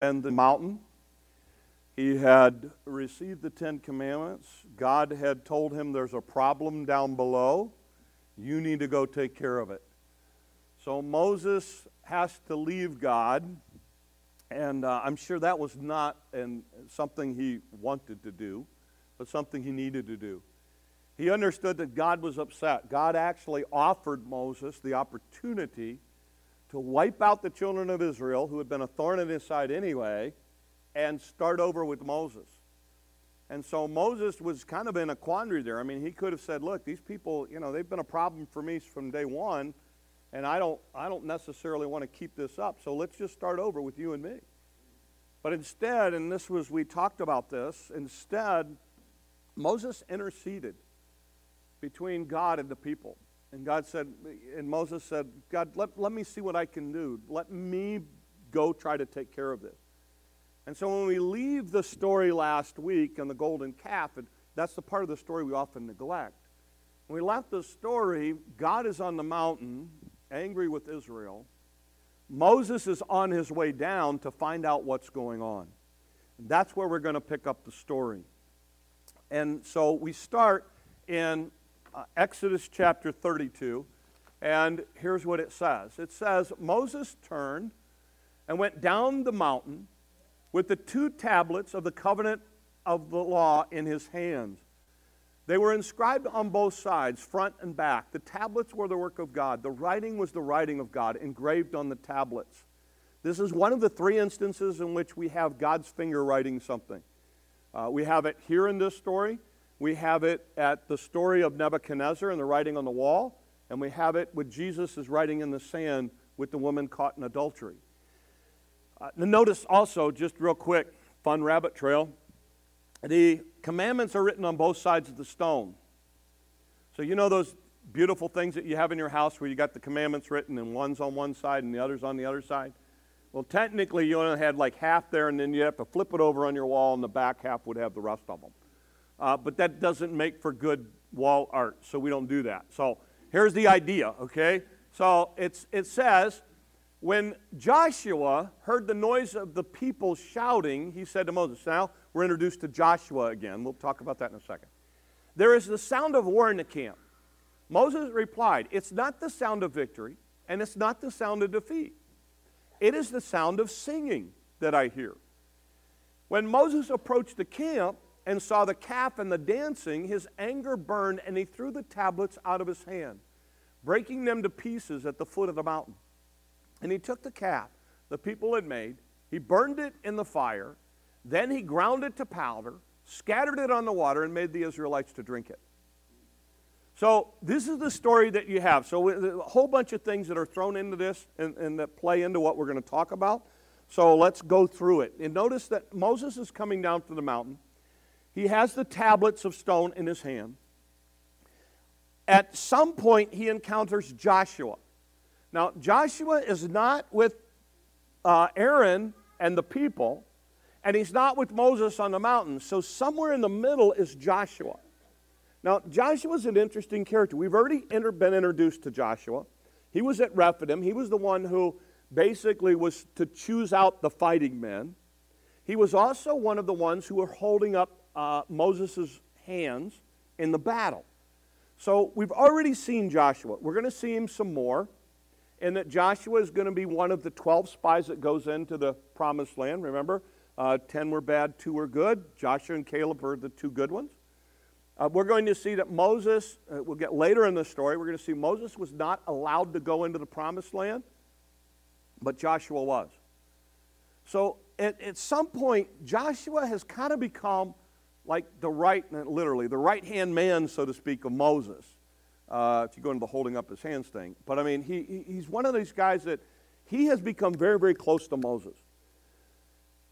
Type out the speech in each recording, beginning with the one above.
and the mountain. He had received the Ten Commandments. God had told him there's a problem down below. You need to go take care of it. So Moses has to leave God, and uh, I'm sure that was not an, something he wanted to do, but something he needed to do. He understood that God was upset. God actually offered Moses the opportunity to wipe out the children of Israel, who had been a thorn in his side anyway, and start over with Moses. And so Moses was kind of in a quandary there. I mean, he could have said, "Look, these people, you know, they've been a problem for me from day one, and I don't, I don't necessarily want to keep this up. So let's just start over with you and me." But instead, and this was we talked about this. Instead, Moses interceded between God and the people. And God said, and Moses said, God, let, let me see what I can do. Let me go try to take care of this. And so when we leave the story last week on the golden calf, and that's the part of the story we often neglect. When we left the story, God is on the mountain, angry with Israel. Moses is on his way down to find out what's going on. And that's where we're going to pick up the story. And so we start in uh, Exodus chapter 32, and here's what it says it says, Moses turned and went down the mountain with the two tablets of the covenant of the law in his hands. They were inscribed on both sides, front and back. The tablets were the work of God. The writing was the writing of God, engraved on the tablets. This is one of the three instances in which we have God's finger writing something. Uh, we have it here in this story. We have it at the story of Nebuchadnezzar and the writing on the wall. And we have it with Jesus' writing in the sand with the woman caught in adultery. Uh, notice also, just real quick, fun rabbit trail. The commandments are written on both sides of the stone. So, you know those beautiful things that you have in your house where you got the commandments written and one's on one side and the other's on the other side? Well, technically, you only had like half there, and then you have to flip it over on your wall, and the back half would have the rest of them. Uh, but that doesn't make for good wall art, so we don't do that. So here's the idea, okay? So it's, it says, when Joshua heard the noise of the people shouting, he said to Moses, Now we're introduced to Joshua again. We'll talk about that in a second. There is the sound of war in the camp. Moses replied, It's not the sound of victory, and it's not the sound of defeat. It is the sound of singing that I hear. When Moses approached the camp and saw the calf and the dancing, his anger burned, and he threw the tablets out of his hand, breaking them to pieces at the foot of the mountain. And he took the calf the people had made, he burned it in the fire, then he ground it to powder, scattered it on the water, and made the Israelites to drink it. So, this is the story that you have. So, a whole bunch of things that are thrown into this and, and that play into what we're going to talk about. So, let's go through it. And notice that Moses is coming down from the mountain. He has the tablets of stone in his hand. At some point, he encounters Joshua. Now, Joshua is not with uh, Aaron and the people, and he's not with Moses on the mountain. So, somewhere in the middle is Joshua. Now, Joshua is an interesting character. We've already inter- been introduced to Joshua. He was at Rephidim. He was the one who basically was to choose out the fighting men. He was also one of the ones who were holding up uh, Moses' hands in the battle. So we've already seen Joshua. We're going to see him some more and that Joshua is going to be one of the 12 spies that goes into the promised land. Remember, uh, 10 were bad, 2 were good. Joshua and Caleb are the two good ones. Uh, we're going to see that Moses, uh, we'll get later in the story, we're going to see Moses was not allowed to go into the promised land, but Joshua was. So at, at some point, Joshua has kind of become like the right, literally, the right hand man, so to speak, of Moses uh, if you go into the holding up his hands thing. But I mean, he, he's one of these guys that he has become very, very close to Moses,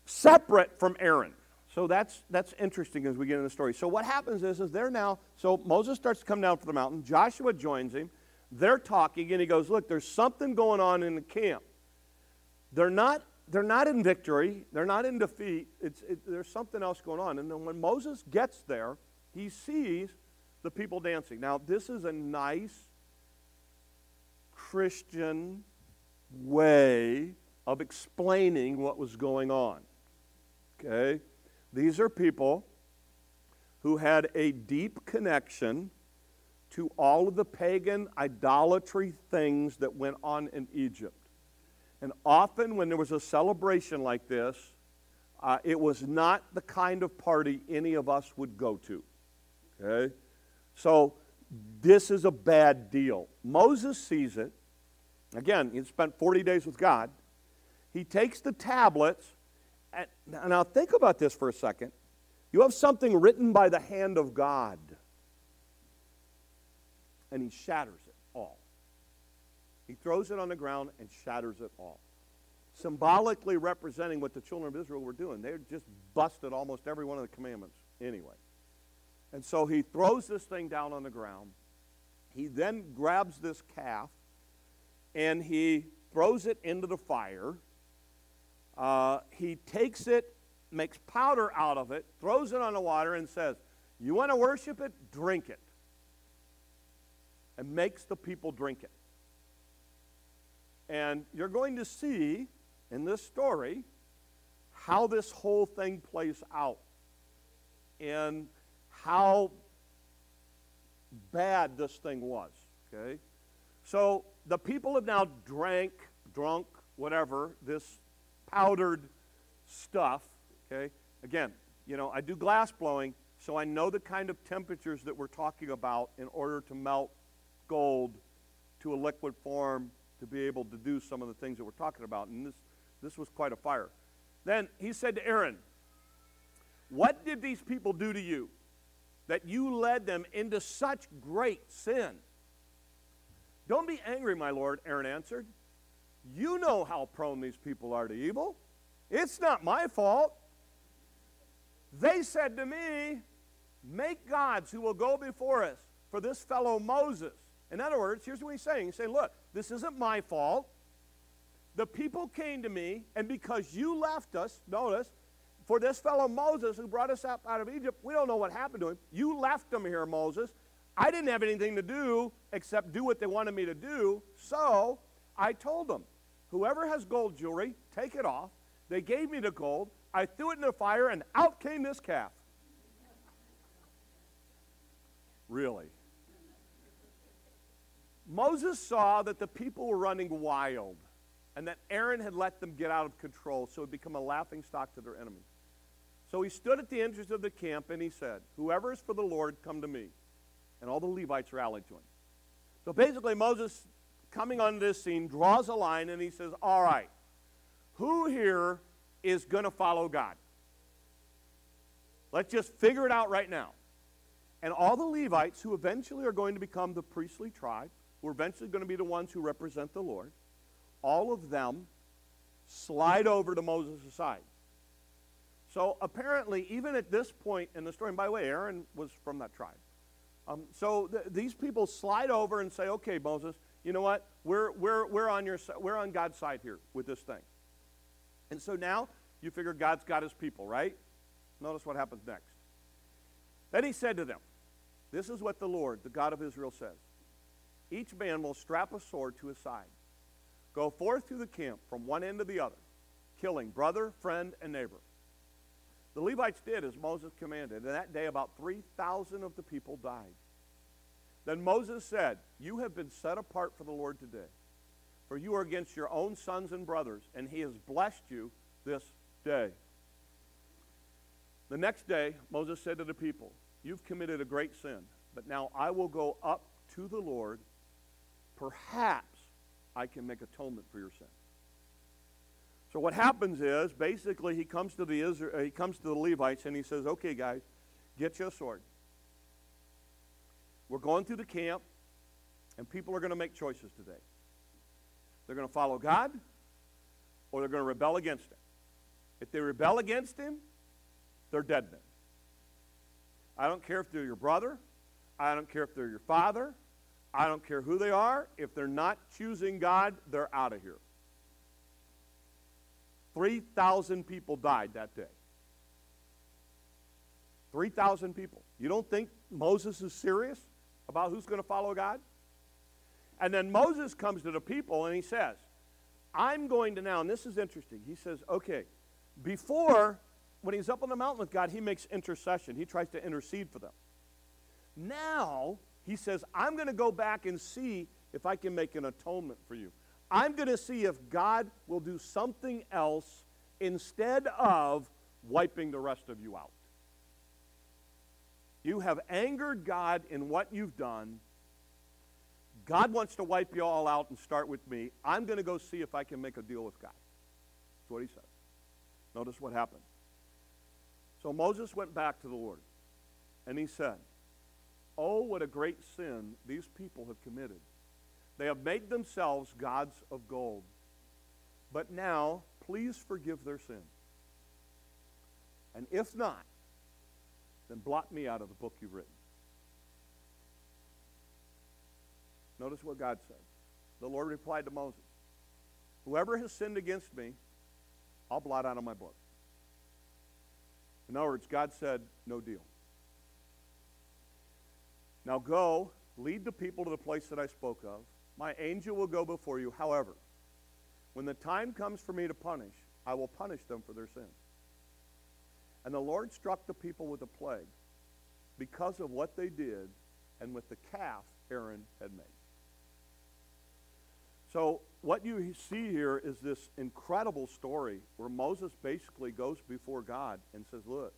separate from Aaron. So that's, that's interesting as we get into the story. So what happens is, is they're now, so Moses starts to come down from the mountain. Joshua joins him. They're talking, and he goes, look, there's something going on in the camp. They're not, they're not in victory. They're not in defeat. It's, it, there's something else going on. And then when Moses gets there, he sees the people dancing. Now, this is a nice Christian way of explaining what was going on. Okay? These are people who had a deep connection to all of the pagan idolatry things that went on in Egypt. And often, when there was a celebration like this, uh, it was not the kind of party any of us would go to. Okay? So, this is a bad deal. Moses sees it. Again, he spent 40 days with God. He takes the tablets. And, now, think about this for a second. You have something written by the hand of God, and he shatters it. He throws it on the ground and shatters it all. Symbolically representing what the children of Israel were doing. They just busted almost every one of the commandments anyway. And so he throws this thing down on the ground. He then grabs this calf and he throws it into the fire. Uh, he takes it, makes powder out of it, throws it on the water, and says, You want to worship it? Drink it. And makes the people drink it. And you're going to see in this story how this whole thing plays out and how bad this thing was. Okay? So the people have now drank, drunk, whatever, this powdered stuff. Okay? Again, you know, I do glass blowing, so I know the kind of temperatures that we're talking about in order to melt gold to a liquid form to be able to do some of the things that we're talking about. And this, this was quite a fire. Then he said to Aaron, What did these people do to you that you led them into such great sin? Don't be angry, my lord, Aaron answered. You know how prone these people are to evil. It's not my fault. They said to me, Make gods who will go before us for this fellow Moses. In other words, here's what he's saying. He's saying, Look, this isn't my fault. The people came to me, and because you left us, notice, for this fellow Moses who brought us up out of Egypt, we don't know what happened to him. You left him here, Moses. I didn't have anything to do except do what they wanted me to do. So I told them, whoever has gold jewelry, take it off. They gave me the gold. I threw it in the fire, and out came this calf. Really? Moses saw that the people were running wild and that Aaron had let them get out of control, so it become a laughing stock to their enemies. So he stood at the entrance of the camp and he said, Whoever is for the Lord, come to me. And all the Levites rallied to him. So basically, Moses, coming on this scene, draws a line and he says, All right, who here is going to follow God? Let's just figure it out right now. And all the Levites, who eventually are going to become the priestly tribe, who are eventually going to be the ones who represent the Lord, all of them slide over to Moses' side. So apparently, even at this point in the story, and by the way, Aaron was from that tribe. Um, so th- these people slide over and say, okay, Moses, you know what? We're, we're, we're, on your, we're on God's side here with this thing. And so now you figure God's got his people, right? Notice what happens next. Then he said to them, This is what the Lord, the God of Israel, says Each man will strap a sword to his side, go forth through the camp from one end to the other, killing brother, friend, and neighbor. The Levites did as Moses commanded, and that day about 3,000 of the people died. Then Moses said, You have been set apart for the Lord today, for you are against your own sons and brothers, and he has blessed you this day. The next day, Moses said to the people, You've committed a great sin, but now I will go up to the Lord. Perhaps I can make atonement for your sin. So what happens is basically he comes to the Israel, he comes to the Levites and he says, "Okay, guys, get you a sword. We're going through the camp, and people are going to make choices today. They're going to follow God, or they're going to rebel against Him. If they rebel against Him, they're dead men. I don't care if they're your brother. I don't care if they're your father. I don't care who they are. If they're not choosing God, they're out of here. 3,000 people died that day. 3,000 people. You don't think Moses is serious about who's going to follow God? And then Moses comes to the people and he says, I'm going to now, and this is interesting. He says, okay, before, when he's up on the mountain with God, he makes intercession. He tries to intercede for them. Now, he says, I'm going to go back and see if I can make an atonement for you. I'm going to see if God will do something else instead of wiping the rest of you out. You have angered God in what you've done. God wants to wipe you all out and start with me. I'm going to go see if I can make a deal with God. That's what he said. Notice what happened. So Moses went back to the Lord, and he said, Oh, what a great sin these people have committed. They have made themselves gods of gold. But now, please forgive their sin. And if not, then blot me out of the book you've written. Notice what God said. The Lord replied to Moses, Whoever has sinned against me, I'll blot out of my book. In other words, God said, No deal. Now go, lead the people to the place that I spoke of. My angel will go before you. However, when the time comes for me to punish, I will punish them for their sin. And the Lord struck the people with a plague because of what they did and with the calf Aaron had made. So, what you see here is this incredible story where Moses basically goes before God and says, Look,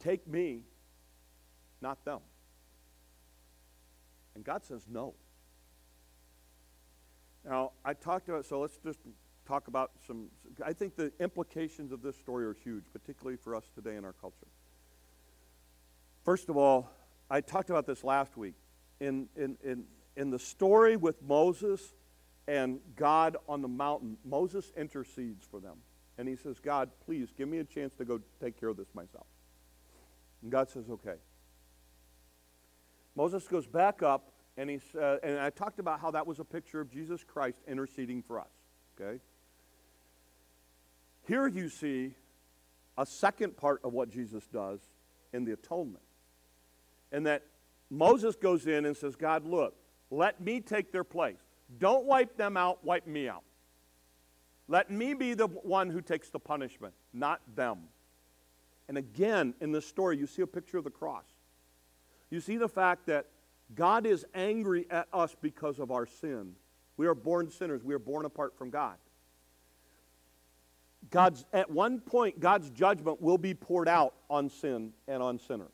take me not them. And God says no. Now, I talked about, so let's just talk about some, I think the implications of this story are huge, particularly for us today in our culture. First of all, I talked about this last week. In, in, in, in the story with Moses and God on the mountain, Moses intercedes for them. And he says, God, please give me a chance to go take care of this myself. And God says, okay. Moses goes back up, and, he's, uh, and I talked about how that was a picture of Jesus Christ interceding for us. Okay? Here you see a second part of what Jesus does in the atonement. And that Moses goes in and says, God, look, let me take their place. Don't wipe them out, wipe me out. Let me be the one who takes the punishment, not them. And again, in this story, you see a picture of the cross. You see the fact that God is angry at us because of our sin. We are born sinners. We are born apart from God. God's at one point God's judgment will be poured out on sin and on sinners.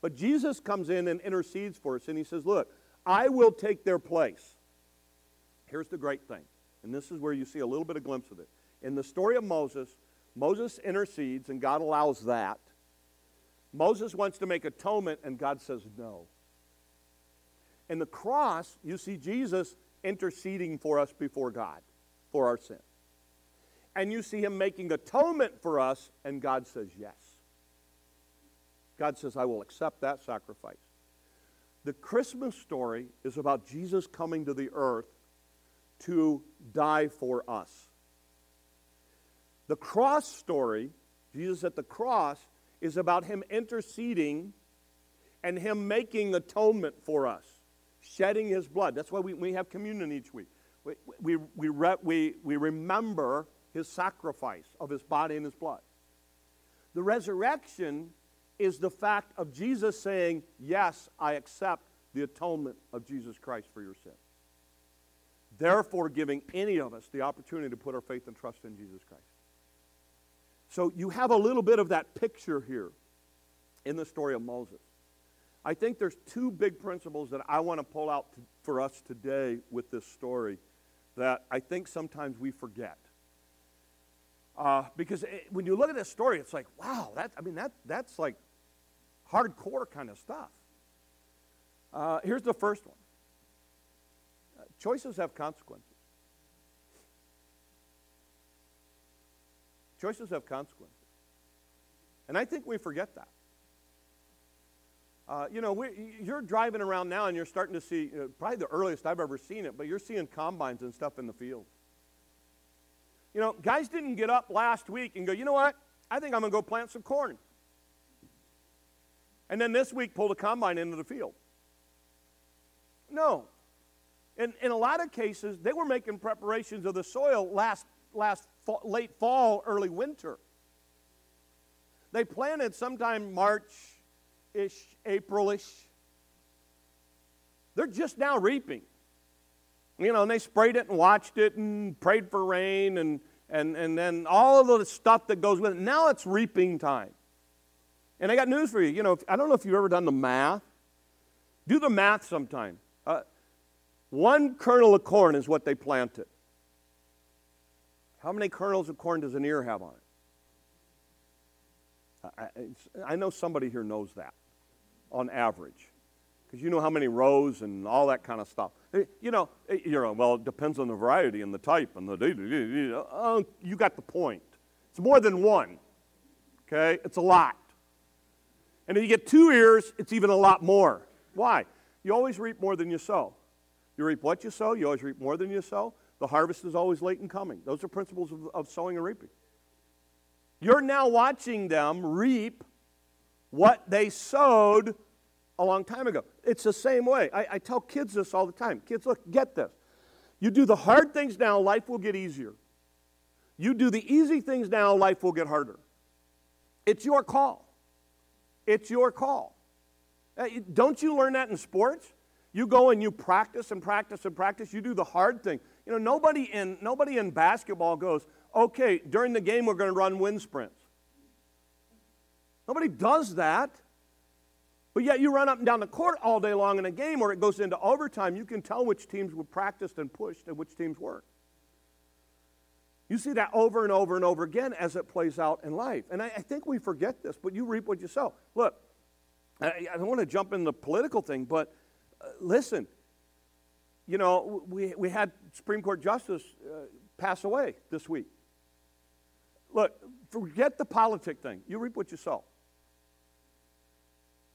But Jesus comes in and intercedes for us and he says, "Look, I will take their place." Here's the great thing. And this is where you see a little bit of glimpse of it. In the story of Moses, Moses intercedes and God allows that. Moses wants to make atonement, and God says no. In the cross, you see Jesus interceding for us before God for our sin. And you see him making atonement for us, and God says yes. God says, I will accept that sacrifice. The Christmas story is about Jesus coming to the earth to die for us. The cross story, Jesus at the cross, is about him interceding and him making atonement for us, shedding his blood. That's why we, we have communion each week. We, we, we, re, we, we remember his sacrifice of his body and his blood. The resurrection is the fact of Jesus saying, Yes, I accept the atonement of Jesus Christ for your sin. Therefore, giving any of us the opportunity to put our faith and trust in Jesus Christ. So you have a little bit of that picture here in the story of Moses. I think there's two big principles that I want to pull out to, for us today with this story that I think sometimes we forget. Uh, because it, when you look at this story, it's like, wow, that, I mean, that, that's like hardcore kind of stuff. Uh, here's the first one uh, choices have consequences. Choices have consequences. And I think we forget that. Uh, you know, we, you're driving around now and you're starting to see, uh, probably the earliest I've ever seen it, but you're seeing combines and stuff in the field. You know, guys didn't get up last week and go, you know what? I think I'm going to go plant some corn. And then this week pull a combine into the field. No. In, in a lot of cases, they were making preparations of the soil last, last late fall, early winter. They planted sometime March ish, April ish. They're just now reaping. You know, and they sprayed it and watched it and prayed for rain and, and, and then all of the stuff that goes with it. Now it's reaping time. And I got news for you. You know, I don't know if you've ever done the math. Do the math sometime. Uh, one kernel of corn is what they planted. How many kernels of corn does an ear have on it? I, I know somebody here knows that on average because you know how many rows and all that kind of stuff. Eh, you know, eh, you're well, it depends on the variety and the type and the. Oh, you got the point. It's more than one. Okay, it's a lot. And if you get two ears, it's even a lot more. Why? You always reap more than you sow. You reap what you sow. You always reap more than you sow. The harvest is always late in coming. Those are principles of, of sowing and reaping. You're now watching them reap what they sowed a long time ago. It's the same way. I, I, tell kids this all the time. Kids, look, get this. You do the hard things now, life will get easier. You do the easy things now, life will get harder. It's your call. It's your call. Don't you learn that in sports? You go and you practice and practice and practice. You do the hard thing. You know, nobody in, nobody in basketball goes, okay, during the game we're going to run wind sprints. Nobody does that. But yet you run up and down the court all day long in a game where it goes into overtime, you can tell which teams were practiced and pushed and which teams weren't. You see that over and over and over again as it plays out in life. And I, I think we forget this, but you reap what you sow. Look, I, I don't want to jump in the political thing, but uh, listen, you know, we, we had Supreme Court Justice uh, pass away this week. Look, forget the politic thing. You reap what you sow.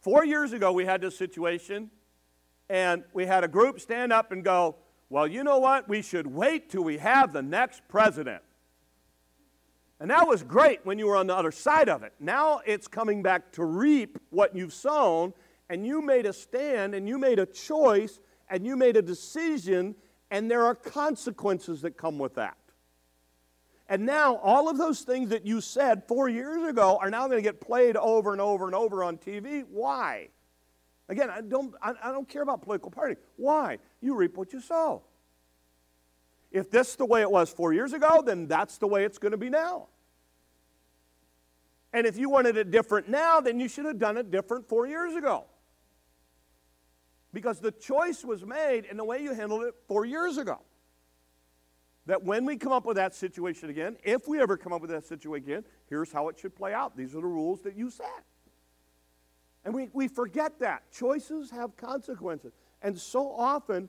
Four years ago, we had this situation, and we had a group stand up and go, Well, you know what? We should wait till we have the next president. And that was great when you were on the other side of it. Now it's coming back to reap what you've sown, and you made a stand, and you made a choice, and you made a decision, and there are consequences that come with that. And now all of those things that you said four years ago are now going to get played over and over and over on TV. Why? Again, I don't, I, I don't care about political party. Why? You reap what you sow. If this is the way it was four years ago, then that's the way it's going to be now. And if you wanted it different now, then you should have done it different four years ago. Because the choice was made in the way you handled it four years ago that when we come up with that situation again, if we ever come up with that situation again, here's how it should play out. These are the rules that you set. And we, we forget that. Choices have consequences. And so often,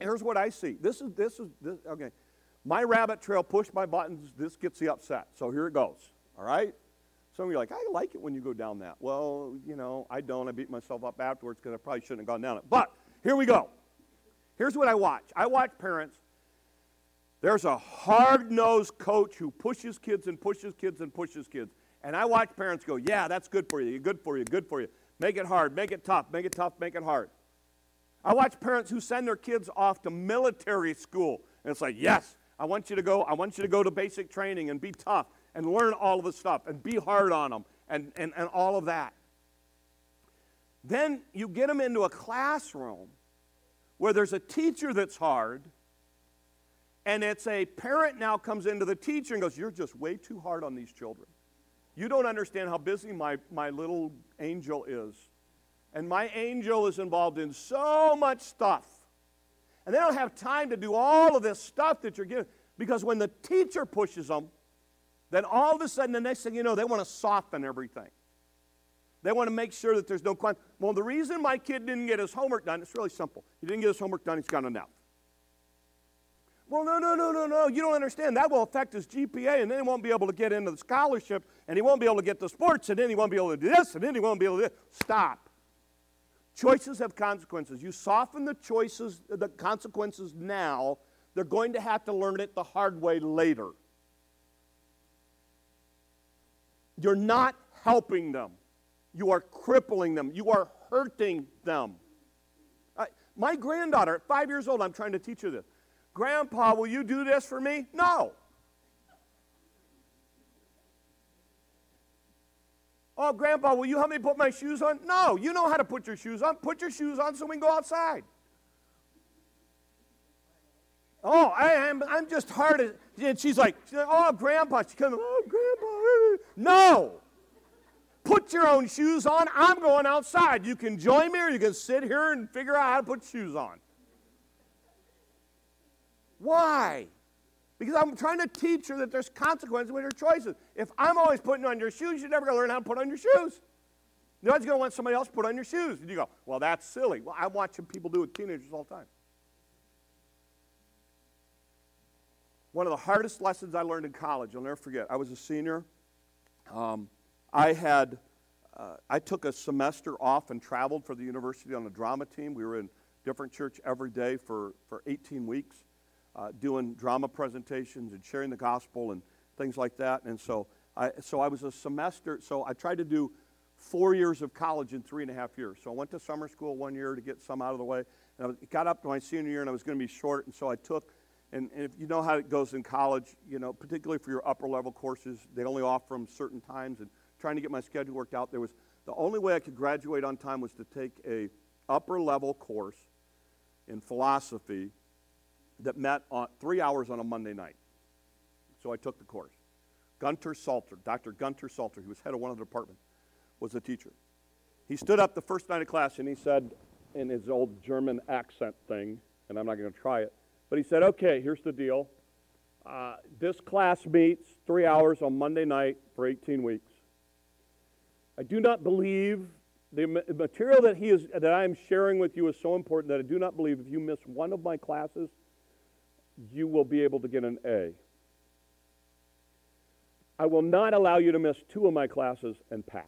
here's what I see. This is, this is, this, okay. My rabbit trail, push my buttons, this gets the upset. So here it goes. All right? Some of you are like, I like it when you go down that. Well, you know, I don't. I beat myself up afterwards because I probably shouldn't have gone down it. But here we go. Here's what I watch I watch parents there's a hard nosed coach who pushes kids and pushes kids and pushes kids. And I watch parents go, Yeah, that's good for you. Good for you. Good for you. Make it hard. Make it tough. Make it tough. Make it hard. I watch parents who send their kids off to military school. And it's like, Yes, I want you to go. I want you to go to basic training and be tough and learn all of the stuff and be hard on them and, and, and all of that. Then you get them into a classroom where there's a teacher that's hard and it's a parent now comes into the teacher and goes, You're just way too hard on these children. You don't understand how busy my, my little angel is. And my angel is involved in so much stuff. And they don't have time to do all of this stuff that you're giving. Because when the teacher pushes them, then all of a sudden, the next thing you know, they want to soften everything. They want to make sure that there's no. Well, the reason my kid didn't get his homework done, it's really simple. He didn't get his homework done, he's got enough. Well, no, no, no, no, no. You don't understand. That will affect his GPA, and then he won't be able to get into the scholarship, and he won't be able to get the sports, and then he won't be able to do this, and then he won't be able to do this. Stop. Choices have consequences. You soften the choices, the consequences now, they're going to have to learn it the hard way later. You're not helping them. You are crippling them. You are hurting them. My granddaughter, at five years old, I'm trying to teach her this. Grandpa, will you do this for me? No. Oh, Grandpa, will you help me put my shoes on? No, you know how to put your shoes on. Put your shoes on so we can go outside. Oh, I, am I'm, I'm just hard. And she's like, she's like, oh, Grandpa. She comes, oh, Grandpa. No. Put your own shoes on. I'm going outside. You can join me or you can sit here and figure out how to put shoes on. Why? Because I'm trying to teach her that there's consequences with her choices. If I'm always putting on your shoes, you're never going to learn how to put on your shoes. You're going to want somebody else to put on your shoes. And you go, well, that's silly. Well, I'm watching people do it with teenagers all the time. One of the hardest lessons I learned in college, I'll never forget. I was a senior. Um, I had, uh, I took a semester off and traveled for the university on a drama team. We were in different church every day for, for 18 weeks, uh, doing drama presentations and sharing the gospel and things like that. And so I, so I was a semester, so I tried to do four years of college in three and a half years. So I went to summer school one year to get some out of the way. And I got up to my senior year and I was going to be short, and so I took and, if you know how it goes in college, you know, particularly for your upper level courses, they only offer them certain times. And trying to get my schedule worked out, there was the only way I could graduate on time was to take a upper level course in philosophy that met on three hours on a Monday night. So I took the course. Gunter Salter, Dr. Gunter Salter, he was head of one of the departments, was the teacher. He stood up the first night of class and he said, in his old German accent thing, and I'm not going to try it, but he said, okay, here's the deal. Uh, this class meets three hours on Monday night for 18 weeks. I do not believe the material that he is that I am sharing with you is so important that I do not believe if you miss one of my classes, you will be able to get an A. I will not allow you to miss two of my classes and pass.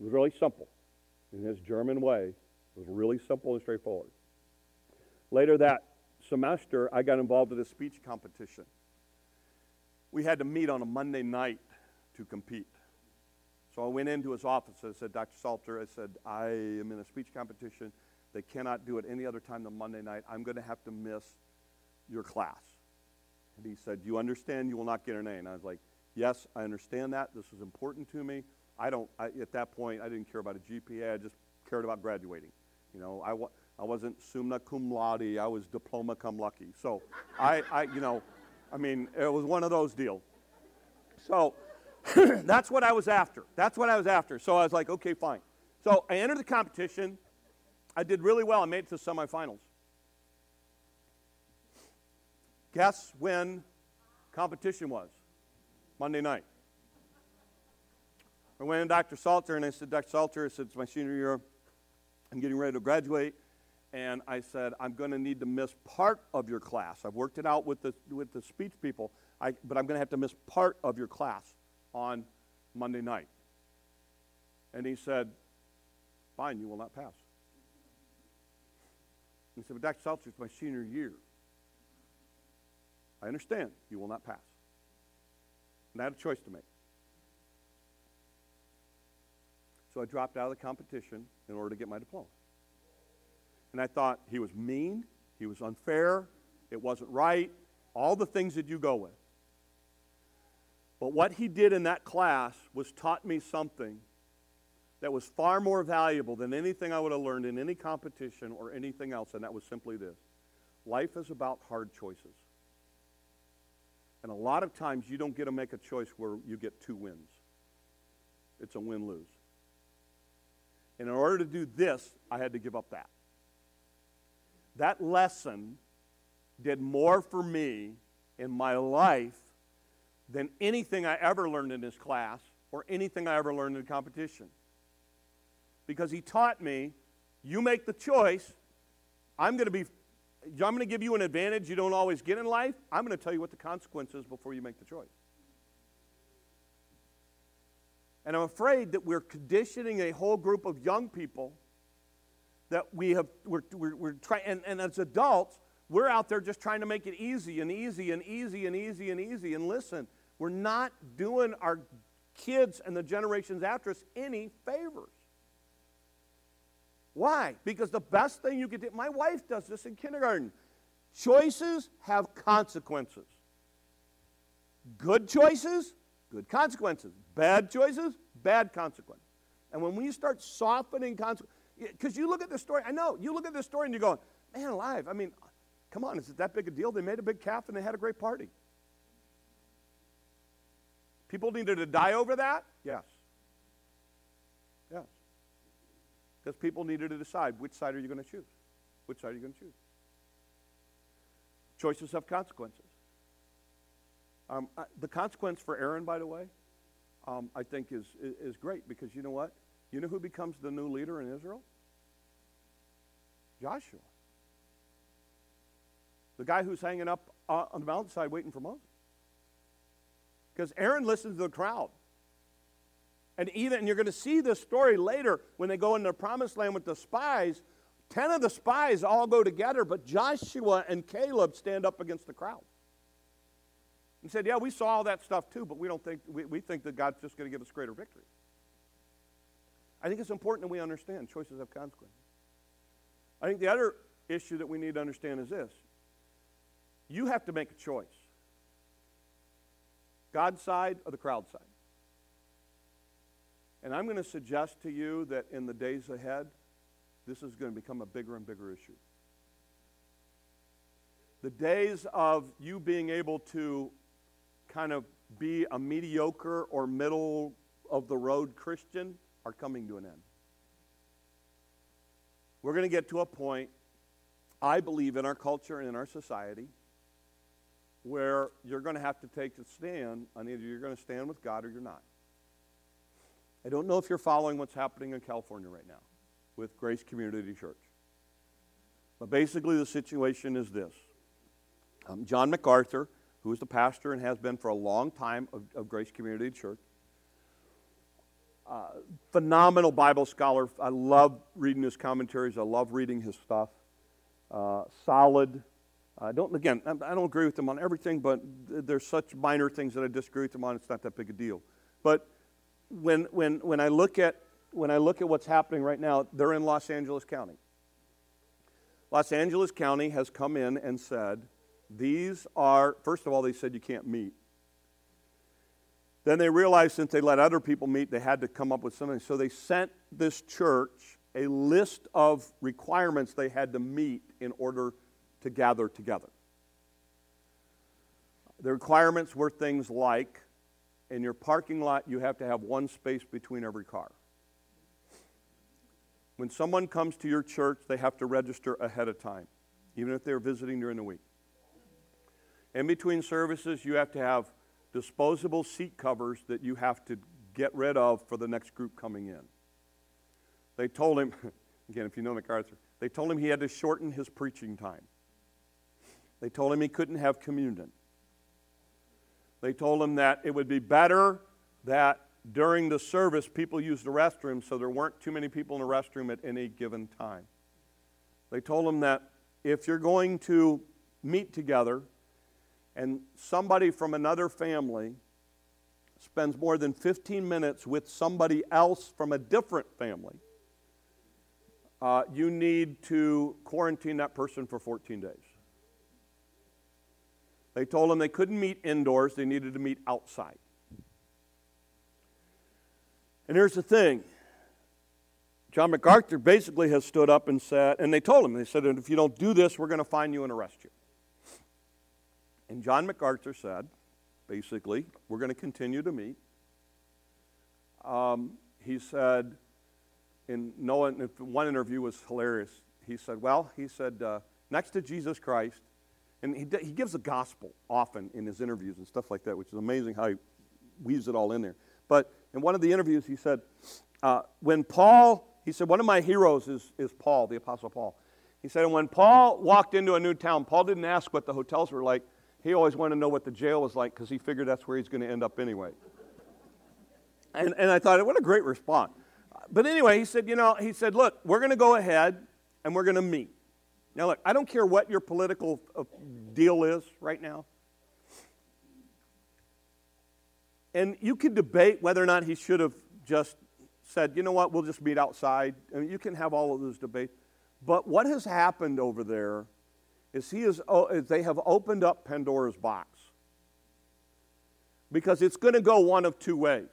It was really simple in his German way. It was really simple and straightforward. Later that semester, I got involved in a speech competition. We had to meet on a Monday night to compete. So I went into his office and said, Dr. Salter, I said, I am in a speech competition. They cannot do it any other time than Monday night. I'm going to have to miss your class. And he said, You understand you will not get an A? And I was like, Yes, I understand that. This is important to me. I don't, I, at that point, I didn't care about a GPA. I just cared about graduating. You know, I, wa- I wasn't summa cum laude. I was diploma cum lucky. So I, I, you know, I mean, it was one of those deals. So that's what I was after. That's what I was after. So I was like, okay, fine. So I entered the competition. I did really well. I made it to the semifinals. Guess when competition was? Monday night. I went to Dr. Salter and I said, Dr. Salter, I said, it's my senior year. I'm getting ready to graduate. And I said, I'm going to need to miss part of your class. I've worked it out with the, with the speech people, I, but I'm going to have to miss part of your class on Monday night. And he said, Fine, you will not pass. He said, But Dr. Salter, it's my senior year. I understand you will not pass. And I had a choice to make. So I dropped out of the competition in order to get my diploma. And I thought he was mean, he was unfair, it wasn't right, all the things that you go with. But what he did in that class was taught me something that was far more valuable than anything I would have learned in any competition or anything else, and that was simply this life is about hard choices. And a lot of times you don't get to make a choice where you get two wins, it's a win lose. And in order to do this, I had to give up that. That lesson did more for me in my life than anything I ever learned in this class or anything I ever learned in competition. Because he taught me, you make the choice. I'm going to be I'm going to give you an advantage you don't always get in life. I'm going to tell you what the consequence is before you make the choice. And I'm afraid that we're conditioning a whole group of young people that we have, we're, we're, we're trying, and, and as adults, we're out there just trying to make it easy and easy and easy and easy and easy. And listen, we're not doing our kids and the generations after us any favors. Why? Because the best thing you could do, my wife does this in kindergarten. Choices have consequences. Good choices, good consequences. Bad choices, bad consequences. And when we start softening consequences, because you look at this story, I know, you look at this story and you're going, man alive, I mean, come on, is it that big a deal? They made a big calf and they had a great party. People needed to die over that? Yes. Yes. Because people needed to decide which side are you going to choose? Which side are you going to choose? Choices have consequences. Um, uh, the consequence for Aaron, by the way, um, I think is, is, great because you know what? You know who becomes the new leader in Israel? Joshua. The guy who's hanging up on the mountainside waiting for Moses. Because Aaron listens to the crowd. And even, and you're going to see this story later when they go into the promised land with the spies. Ten of the spies all go together, but Joshua and Caleb stand up against the crowd. And said, Yeah, we saw all that stuff too, but we don't think we, we think that God's just going to give us greater victory. I think it's important that we understand choices have consequences. I think the other issue that we need to understand is this. You have to make a choice. God's side or the crowd side. And I'm going to suggest to you that in the days ahead, this is going to become a bigger and bigger issue. The days of you being able to kind of be a mediocre or middle of the road Christian are coming to an end. We're going to get to a point, I believe, in our culture and in our society where you're going to have to take a stand on either you're going to stand with God or you're not. I don't know if you're following what's happening in California right now with Grace Community Church. But basically, the situation is this um, John MacArthur, who is the pastor and has been for a long time of, of Grace Community Church, uh, phenomenal Bible scholar. I love reading his commentaries, I love reading his stuff. Uh, solid. I don't, again, I don't agree with him on everything, but there's such minor things that I disagree with him on, it's not that big a deal. But when, when, when, I look at, when I look at what's happening right now, they're in Los Angeles County. Los Angeles County has come in and said, these are, first of all, they said you can't meet. Then they realized since they let other people meet, they had to come up with something. So they sent this church a list of requirements they had to meet in order to gather together. The requirements were things like in your parking lot, you have to have one space between every car. When someone comes to your church, they have to register ahead of time, even if they're visiting during the week. In between services, you have to have disposable seat covers that you have to get rid of for the next group coming in. They told him, again, if you know MacArthur, they told him he had to shorten his preaching time. They told him he couldn't have communion. They told him that it would be better that during the service people used the restroom so there weren't too many people in the restroom at any given time. They told him that if you're going to meet together and somebody from another family spends more than 15 minutes with somebody else from a different family, uh, you need to quarantine that person for 14 days. They told them they couldn't meet indoors, they needed to meet outside. And here's the thing John MacArthur basically has stood up and said, and they told him, they said, if you don't do this, we're going to find you and arrest you. And John MacArthur said, basically, we're going to continue to meet. Um, he said, in no one interview was hilarious. He said, well, he said, uh, next to Jesus Christ, and he, he gives the gospel often in his interviews and stuff like that, which is amazing how he weaves it all in there. But in one of the interviews, he said, uh, when Paul, he said, one of my heroes is, is Paul, the Apostle Paul. He said, And when Paul walked into a new town, Paul didn't ask what the hotels were like. He always wanted to know what the jail was like because he figured that's where he's going to end up anyway. And, and I thought, what a great response. But anyway, he said, you know, he said, look, we're going to go ahead and we're going to meet. Now, look, I don't care what your political uh, deal is right now. And you could debate whether or not he should have just said, you know what, we'll just meet outside. I mean, you can have all of those debates. But what has happened over there is he is, oh, they have opened up Pandora's box. Because it's going to go one of two ways.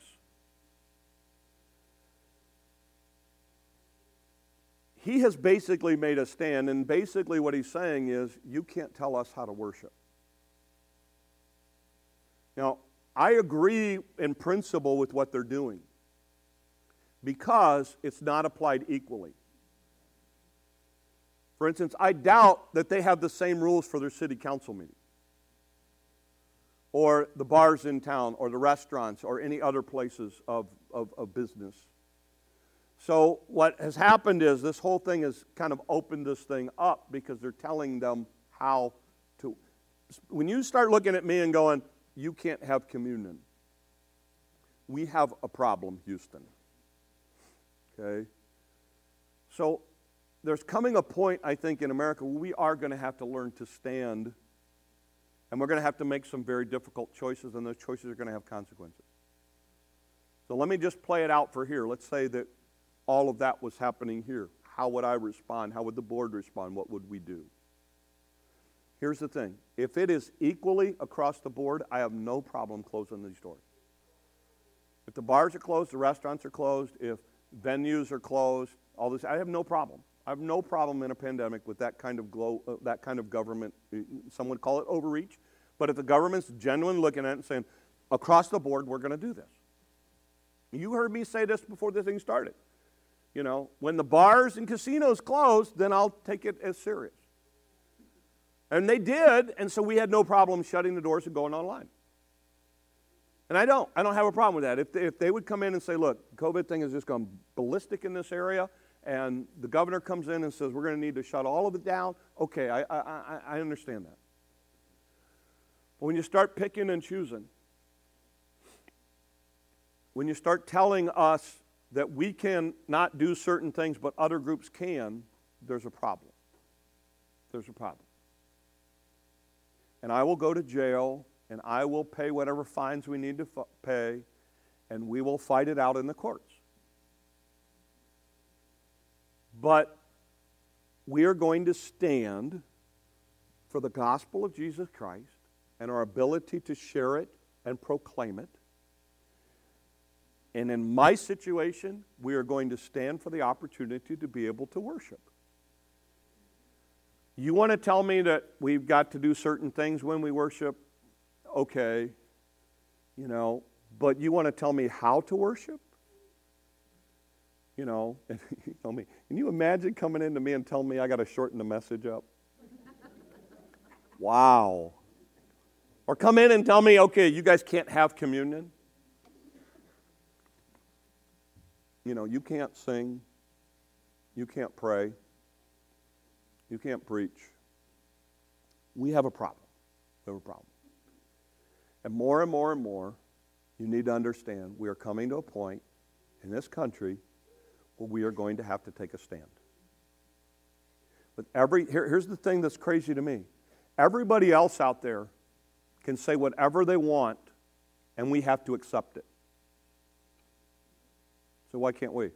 He has basically made a stand, and basically what he's saying is, you can't tell us how to worship. Now, I agree in principle with what they're doing because it's not applied equally. For instance, I doubt that they have the same rules for their city council meeting, or the bars in town, or the restaurants, or any other places of, of, of business. So, what has happened is this whole thing has kind of opened this thing up because they're telling them how to. When you start looking at me and going, you can't have communion, we have a problem, Houston. Okay? So there's coming a point, I think, in America where we are going to have to learn to stand and we're going to have to make some very difficult choices, and those choices are going to have consequences. So let me just play it out for here. Let's say that all of that was happening here. How would I respond? How would the board respond? What would we do? Here's the thing if it is equally across the board, I have no problem closing these doors. If the bars are closed, the restaurants are closed, if venues are closed, all this. I have no problem. I have no problem in a pandemic with that kind of glow, uh, that kind of government. Uh, some would call it overreach, but if the government's genuine looking at it and saying, across the board, we're going to do this. You heard me say this before the thing started. You know, when the bars and casinos close, then I'll take it as serious. And they did, and so we had no problem shutting the doors and going online. And I don't. I don't have a problem with that. If they, if they would come in and say, look, COVID thing has just gone ballistic in this area, and the governor comes in and says, we're going to need to shut all of it down, okay, I, I, I understand that. But when you start picking and choosing, when you start telling us that we can not do certain things but other groups can, there's a problem. There's a problem. And I will go to jail and I will pay whatever fines we need to f- pay, and we will fight it out in the courts. But we are going to stand for the gospel of Jesus Christ and our ability to share it and proclaim it. And in my situation, we are going to stand for the opportunity to be able to worship. You want to tell me that we've got to do certain things when we worship? okay, you know, but you want to tell me how to worship? You know, and you tell me, can you imagine coming into me and telling me I got to shorten the message up? wow. Or come in and tell me, okay, you guys can't have communion. You know, you can't sing, you can't pray, you can't preach. We have a problem. We have a problem. And more and more and more, you need to understand we are coming to a point in this country we are going to have to take a stand. But every here, here's the thing that's crazy to me. Everybody else out there can say whatever they want, and we have to accept it. So why can't we?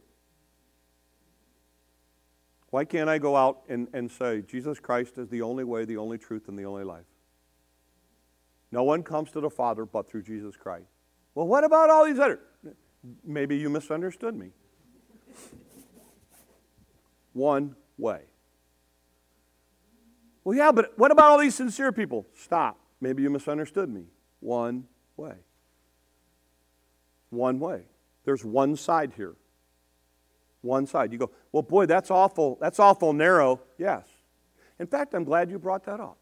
Why can't I go out and, and say, Jesus Christ is the only way, the only truth, and the only life? No one comes to the Father but through Jesus Christ. Well, what about all these other? Maybe you misunderstood me. One way. Well, yeah, but what about all these sincere people? Stop. Maybe you misunderstood me. One way. One way. There's one side here. One side. You go, well, boy, that's awful. That's awful narrow. Yes. In fact, I'm glad you brought that up.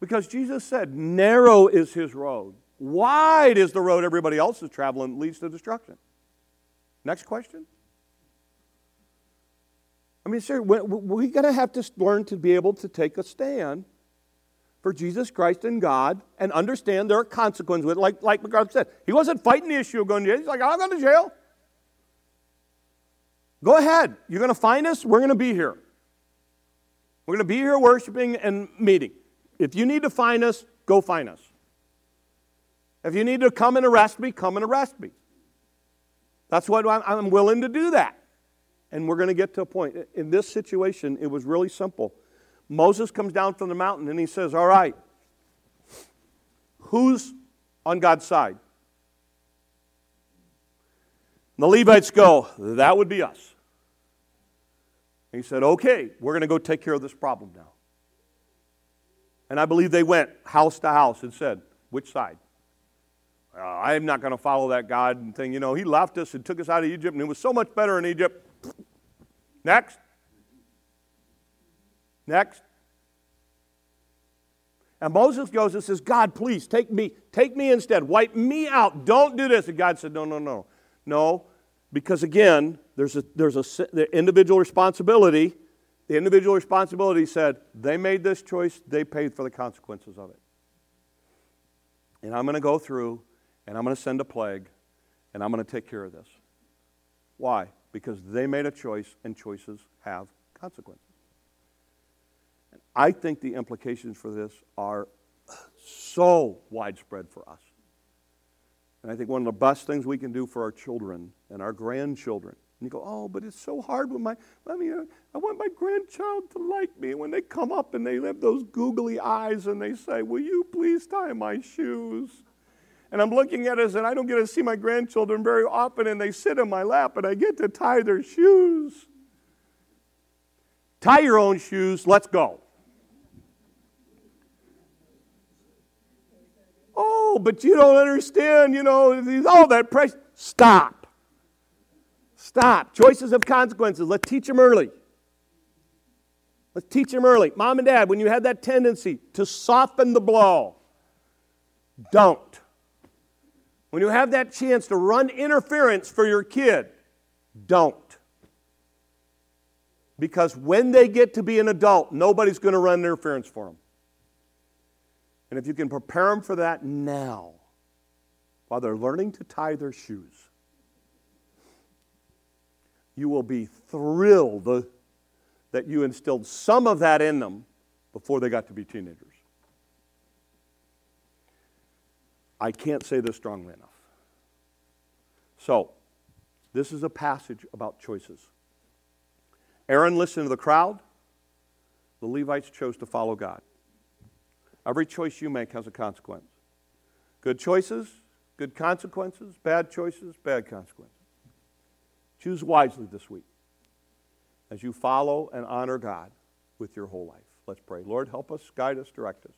Because Jesus said, narrow is his road. Wide is the road everybody else is traveling, leads to destruction. Next question. I mean, sir, we're going to have to learn to be able to take a stand for Jesus Christ and God and understand there are consequences with it. Like, like MacArthur said, he wasn't fighting the issue of going to jail. He's like, I'm going to jail. Go ahead. You're going to find us. We're going to be here. We're going to be here worshiping and meeting. If you need to find us, go find us. If you need to come and arrest me, come and arrest me. That's what I'm, I'm willing to do that. And we're going to get to a point. In this situation, it was really simple. Moses comes down from the mountain and he says, All right, who's on God's side? And the Levites go, That would be us. And he said, Okay, we're going to go take care of this problem now. And I believe they went house to house and said, Which side? Uh, I'm not going to follow that God and thing. You know, he left us and took us out of Egypt, and it was so much better in Egypt. Next. Next. And Moses goes and says, God, please take me, take me instead. Wipe me out. Don't do this. And God said, No, no, no. No, because again, there's a there's a the individual responsibility. The individual responsibility said, they made this choice, they paid for the consequences of it. And I'm going to go through and I'm going to send a plague and I'm going to take care of this. Why? Because they made a choice and choices have consequences. And I think the implications for this are so widespread for us. And I think one of the best things we can do for our children and our grandchildren. And you go, oh, but it's so hard with my, I mean, I want my grandchild to like me. And when they come up and they have those googly eyes and they say, will you please tie my shoes? And I'm looking at us, and I don't get to see my grandchildren very often and they sit in my lap and I get to tie their shoes. Tie your own shoes, let's go. Oh, but you don't understand, you know, all that pressure. Stop. Stop. Choices of consequences. Let's teach them early. Let's teach them early. Mom and dad, when you have that tendency to soften the blow, don't. When you have that chance to run interference for your kid, don't. Because when they get to be an adult, nobody's going to run interference for them. And if you can prepare them for that now, while they're learning to tie their shoes, you will be thrilled that you instilled some of that in them before they got to be teenagers. I can't say this strongly enough. So, this is a passage about choices. Aaron listened to the crowd. The Levites chose to follow God. Every choice you make has a consequence. Good choices, good consequences. Bad choices, bad consequences. Choose wisely this week as you follow and honor God with your whole life. Let's pray. Lord, help us, guide us, direct us.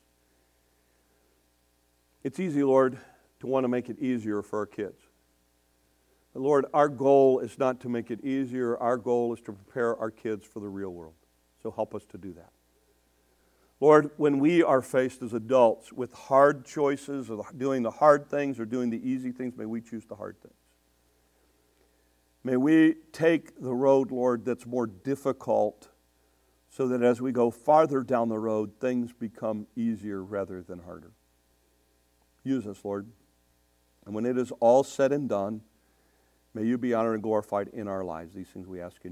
It's easy, Lord, to want to make it easier for our kids. But Lord, our goal is not to make it easier. Our goal is to prepare our kids for the real world. So help us to do that. Lord, when we are faced as adults with hard choices, of doing the hard things or doing the easy things, may we choose the hard things. May we take the road, Lord, that's more difficult so that as we go farther down the road, things become easier rather than harder. Use us, Lord. And when it is all said and done, may you be honored and glorified in our lives. These things we ask in your